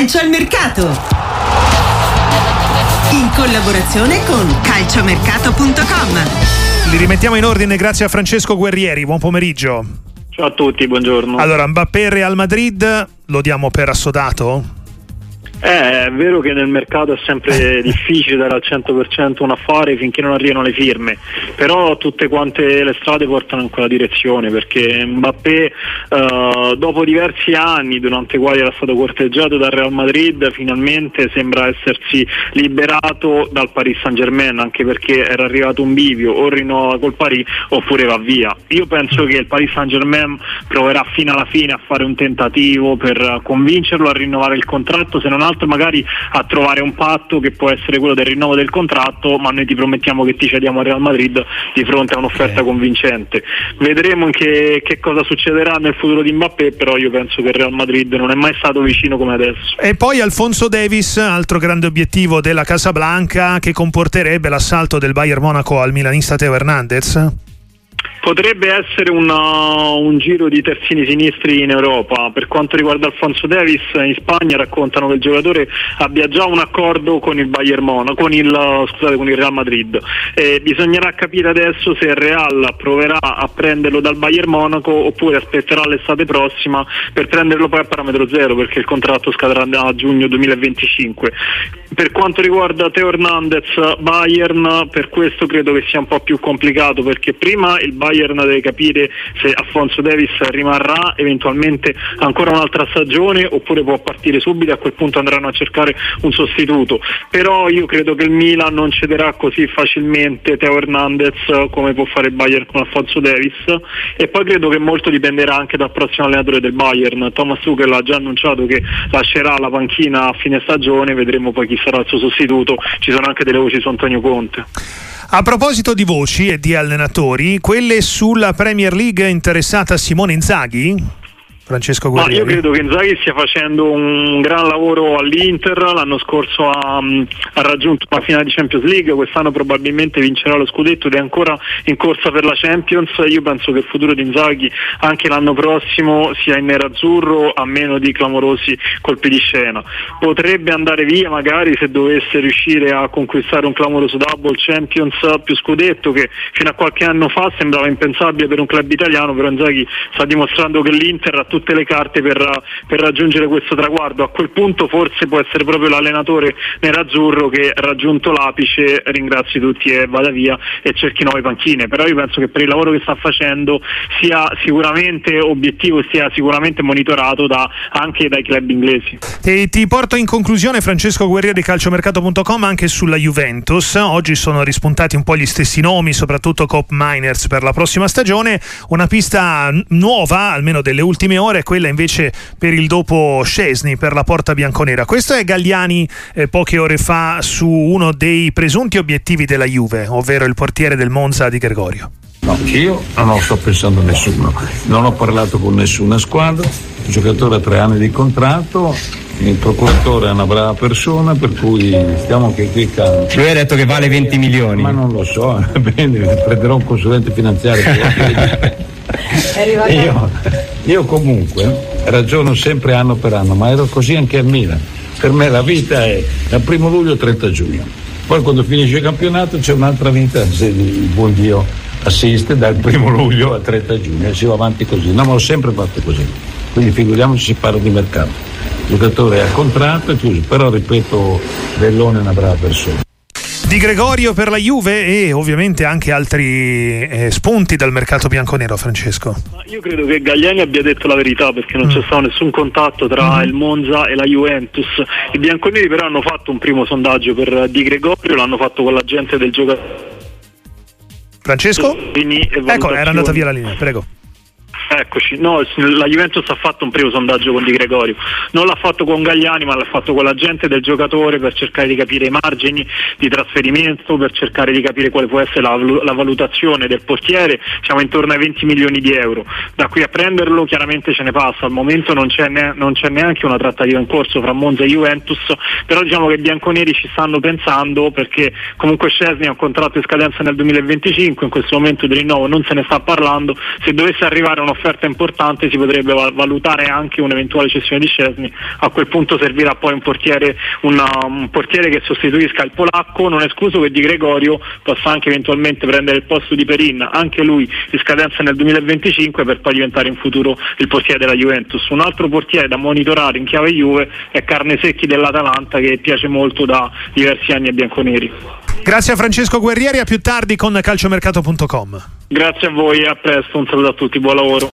Calcio al mercato. In collaborazione con calciomercato.com. Li rimettiamo in ordine grazie a Francesco Guerrieri. Buon pomeriggio. Ciao a tutti, buongiorno. Allora, Mbappé Real Madrid lo diamo per assodato? Eh, è vero che nel mercato è sempre difficile dare al 100% un affare finché non arrivano le firme, però tutte quante le strade portano in quella direzione perché Mbappé eh, dopo diversi anni durante i quali era stato corteggiato dal Real Madrid finalmente sembra essersi liberato dal Paris Saint Germain anche perché era arrivato un bivio o rinnova col Paris oppure va via. Io penso che il Paris Saint Germain proverà fino alla fine a fare un tentativo per convincerlo a rinnovare il contratto se non altro magari a trovare un patto che può essere quello del rinnovo del contratto, ma noi ti promettiamo che ti cediamo a Real Madrid di fronte a un'offerta okay. convincente. Vedremo che, che, cosa succederà nel futuro di Mbappé, però io penso che il Real Madrid non è mai stato vicino come adesso. E poi Alfonso Davis, altro grande obiettivo della Casablanca che comporterebbe l'assalto del Bayern Monaco al milanista Teo Hernandez? Potrebbe essere una, un giro di terzini sinistri in Europa. Per quanto riguarda Alfonso Davis, in Spagna raccontano che il giocatore abbia già un accordo con il Monaco, con il, scusate, con il Real Madrid. E bisognerà capire adesso se il Real proverà a prenderlo dal Bayern Monaco oppure aspetterà l'estate prossima per prenderlo poi a parametro zero perché il contratto scadrà a giugno 2025. Per quanto riguarda Teo Hernandez, Bayern, per questo credo che sia un po' più complicato perché prima il Bayern Bayern deve capire se Alfonso Davis rimarrà eventualmente ancora un'altra stagione oppure può partire subito e a quel punto andranno a cercare un sostituto. Però io credo che il Milan non cederà così facilmente Teo Hernandez come può fare il Bayern con Alfonso Davis e poi credo che molto dipenderà anche dal prossimo allenatore del Bayern. Thomas Tuchel ha già annunciato che lascerà la panchina a fine stagione, vedremo poi chi sarà il suo sostituto. Ci sono anche delle voci su Antonio Conte. A proposito di voci e di allenatori, quelle sulla Premier League interessata a Simone Inzaghi? Francesco Guerrieri? io credo che Inzaghi stia facendo un gran lavoro all'Inter, l'anno scorso ha, ha, raggiunto la finale di Champions League, quest'anno probabilmente vincerà lo scudetto ed è ancora in corsa per la Champions, io penso che il futuro di Inzaghi anche l'anno prossimo sia in nerazzurro a meno di clamorosi colpi di scena. Potrebbe andare via magari se dovesse riuscire a conquistare un clamoroso double Champions più scudetto che fino a qualche anno fa sembrava impensabile per un club italiano, però Inzaghi sta dimostrando che l'Inter ha tutto tutte le carte per, per, raggiungere questo traguardo. A quel punto forse può essere proprio l'allenatore nerazzurro che raggiunto l'apice ringrazi tutti e vada via e cerchi nuove panchine. Però io penso che per il lavoro che sta facendo sia sicuramente obiettivo, sia sicuramente monitorato da, anche dai club inglesi. E ti porto in conclusione Francesco Guerrieri di calciomercato.com anche sulla Juventus. Oggi sono rispuntati un po' gli stessi nomi, soprattutto Cop Miners per la prossima stagione. Una pista nuova, almeno delle ultime ore minore, quella invece per il dopo Scesni, per la porta bianconera. Questo è Galliani eh, poche ore fa su uno dei presunti obiettivi della Juve, ovvero il portiere del Monza di Gregorio. No, io non sto pensando a nessuno, non ho parlato con nessuna squadra, il giocatore ha tre anni di contratto, il procuratore è una brava persona per cui stiamo che qui calmi. Lui ha detto che vale 20 milioni. Ma non lo so, bene, prenderò un consulente finanziario. io, io comunque ragiono sempre anno per anno, ma ero così anche a Milan. Per me la vita è dal primo luglio al 30 giugno. Poi quando finisce il campionato c'è un'altra vita, se il buon Dio assiste, dal primo luglio al 30 giugno e si va avanti così. No, ma ho sempre fatto così. Quindi figuriamoci si parla di mercato. Il giocatore ha contratto e chiuso, però ripeto, Bellone è una brava persona di Gregorio per la Juve e ovviamente anche altri eh, spunti dal mercato bianconero, Francesco. Io credo che Gagliani abbia detto la verità perché non mm. c'è stato nessun contatto tra mm. il Monza e la Juventus. I bianconeri però hanno fatto un primo sondaggio per Di Gregorio, l'hanno fatto con la gente del giocatore. Francesco? Ecco, era andata via la linea, prego. Eccoci, no, la Juventus ha fatto un primo sondaggio con Di Gregorio, non l'ha fatto con Gagliani ma l'ha fatto con la gente del giocatore per cercare di capire i margini di trasferimento, per cercare di capire quale può essere la, la valutazione del portiere, siamo intorno ai 20 milioni di euro, da qui a prenderlo chiaramente ce ne passa, al momento non c'è, ne, non c'è neanche una trattativa in corso fra Monza e Juventus, però diciamo che i bianconeri ci stanno pensando perché comunque Scesni ha un contratto in scadenza nel 2025, in questo momento di rinnovo non se ne sta parlando, se dovesse arrivare un'offerta un'offerta importante si potrebbe valutare anche un'eventuale cessione di Scesni, a quel punto servirà poi un portiere, una, un portiere che sostituisca il polacco, non escluso che Di Gregorio possa anche eventualmente prendere il posto di Perin, anche lui in scadenza nel 2025 per poi diventare in futuro il portiere della Juventus. Un altro portiere da monitorare in chiave Juve è Carne Secchi dell'Atalanta che piace molto da diversi anni ai bianconeri. Grazie a Francesco Guerrieri, a più tardi con calciomercato.com. Grazie a voi e a presto, un saluto a tutti, buon lavoro.